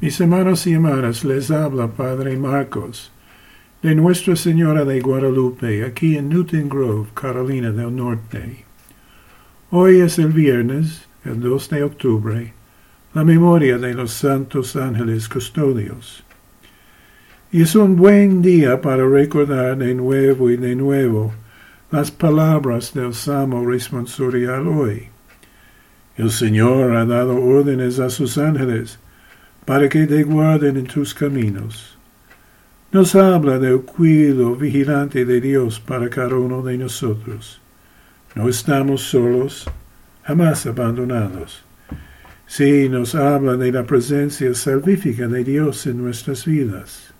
Mis hermanos y hermanas, les habla Padre Marcos de Nuestra Señora de Guadalupe, aquí en Newton Grove, Carolina del Norte. Hoy es el viernes, el 2 de octubre, la memoria de los santos ángeles custodios. Y es un buen día para recordar de nuevo y de nuevo las palabras del Salmo responsorial hoy. El Señor ha dado órdenes a sus ángeles para que te guarden en tus caminos. Nos habla del cuidado vigilante de Dios para cada uno de nosotros. No estamos solos, jamás abandonados. Sí, nos habla de la presencia salvífica de Dios en nuestras vidas.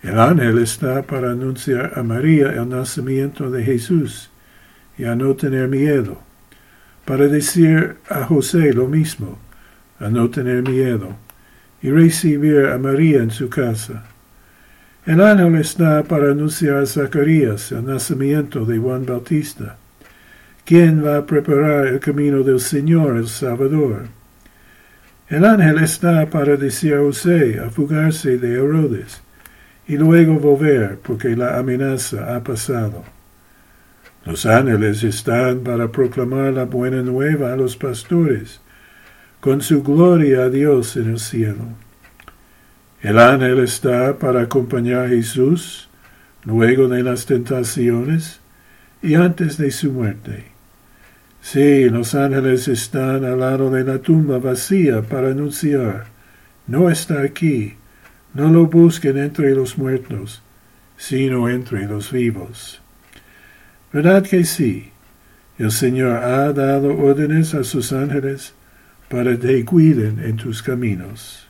El ángel está para anunciar a María el nacimiento de Jesús y a no tener miedo, para decir a José lo mismo, a no tener miedo, y recibir a María en su casa. El ángel está para anunciar a Zacarías el nacimiento de Juan Bautista, quien va a preparar el camino del Señor el Salvador. El ángel está para decir a José a fugarse de Herodes y luego volver porque la amenaza ha pasado. Los ángeles están para proclamar la buena nueva a los pastores con su gloria a Dios en el cielo. El ángel está para acompañar a Jesús luego de las tentaciones y antes de su muerte. Sí, los ángeles están al lado de la tumba vacía para anunciar, no está aquí, no lo busquen entre los muertos, sino entre los vivos. ¿Verdad que sí? El Señor ha dado órdenes a sus ángeles para te cuiden en tus caminos.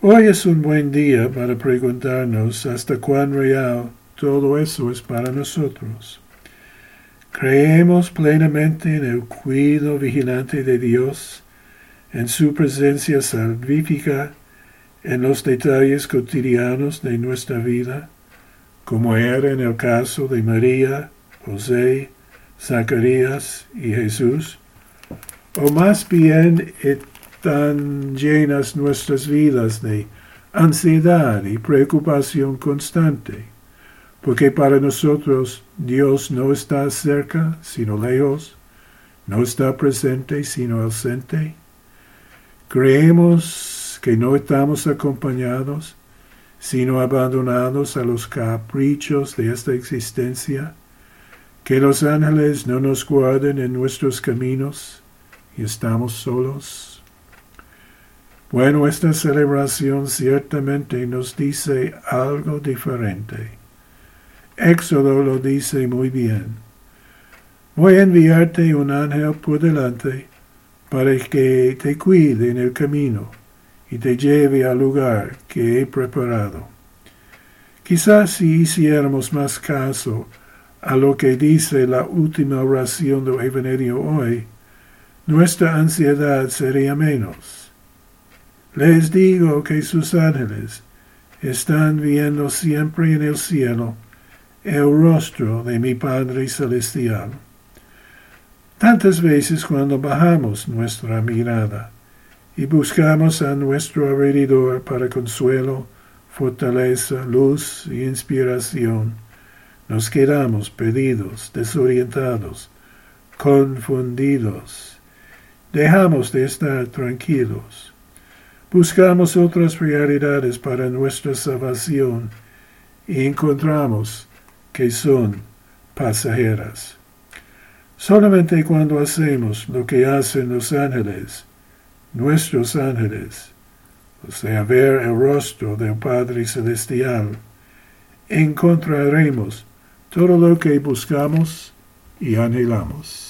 Hoy es un buen día para preguntarnos hasta cuán real todo eso es para nosotros. Creemos plenamente en el cuidado vigilante de Dios, en su presencia salvífica, en los detalles cotidianos de nuestra vida, como era en el caso de María, José, Zacarías y Jesús o más bien están llenas nuestras vidas de ansiedad y preocupación constante, porque para nosotros Dios no está cerca, sino lejos, no está presente, sino ausente. Creemos que no estamos acompañados, sino abandonados a los caprichos de esta existencia, que los ángeles no nos guarden en nuestros caminos, y estamos solos. Bueno, esta celebración ciertamente nos dice algo diferente. Éxodo lo dice muy bien. Voy a enviarte un ángel por delante para que te cuide en el camino y te lleve al lugar que he preparado. Quizás si hiciéramos más caso a lo que dice la última oración del Evangelio hoy, nuestra ansiedad sería menos. Les digo que sus ángeles están viendo siempre en el cielo el rostro de mi Padre Celestial. Tantas veces cuando bajamos nuestra mirada y buscamos a nuestro alrededor para consuelo, fortaleza, luz y inspiración, nos quedamos perdidos, desorientados, confundidos Dejamos de estar tranquilos. Buscamos otras realidades para nuestra salvación y encontramos que son pasajeras. Solamente cuando hacemos lo que hacen los ángeles, nuestros ángeles, o sea, ver el rostro del Padre Celestial, encontraremos todo lo que buscamos y anhelamos.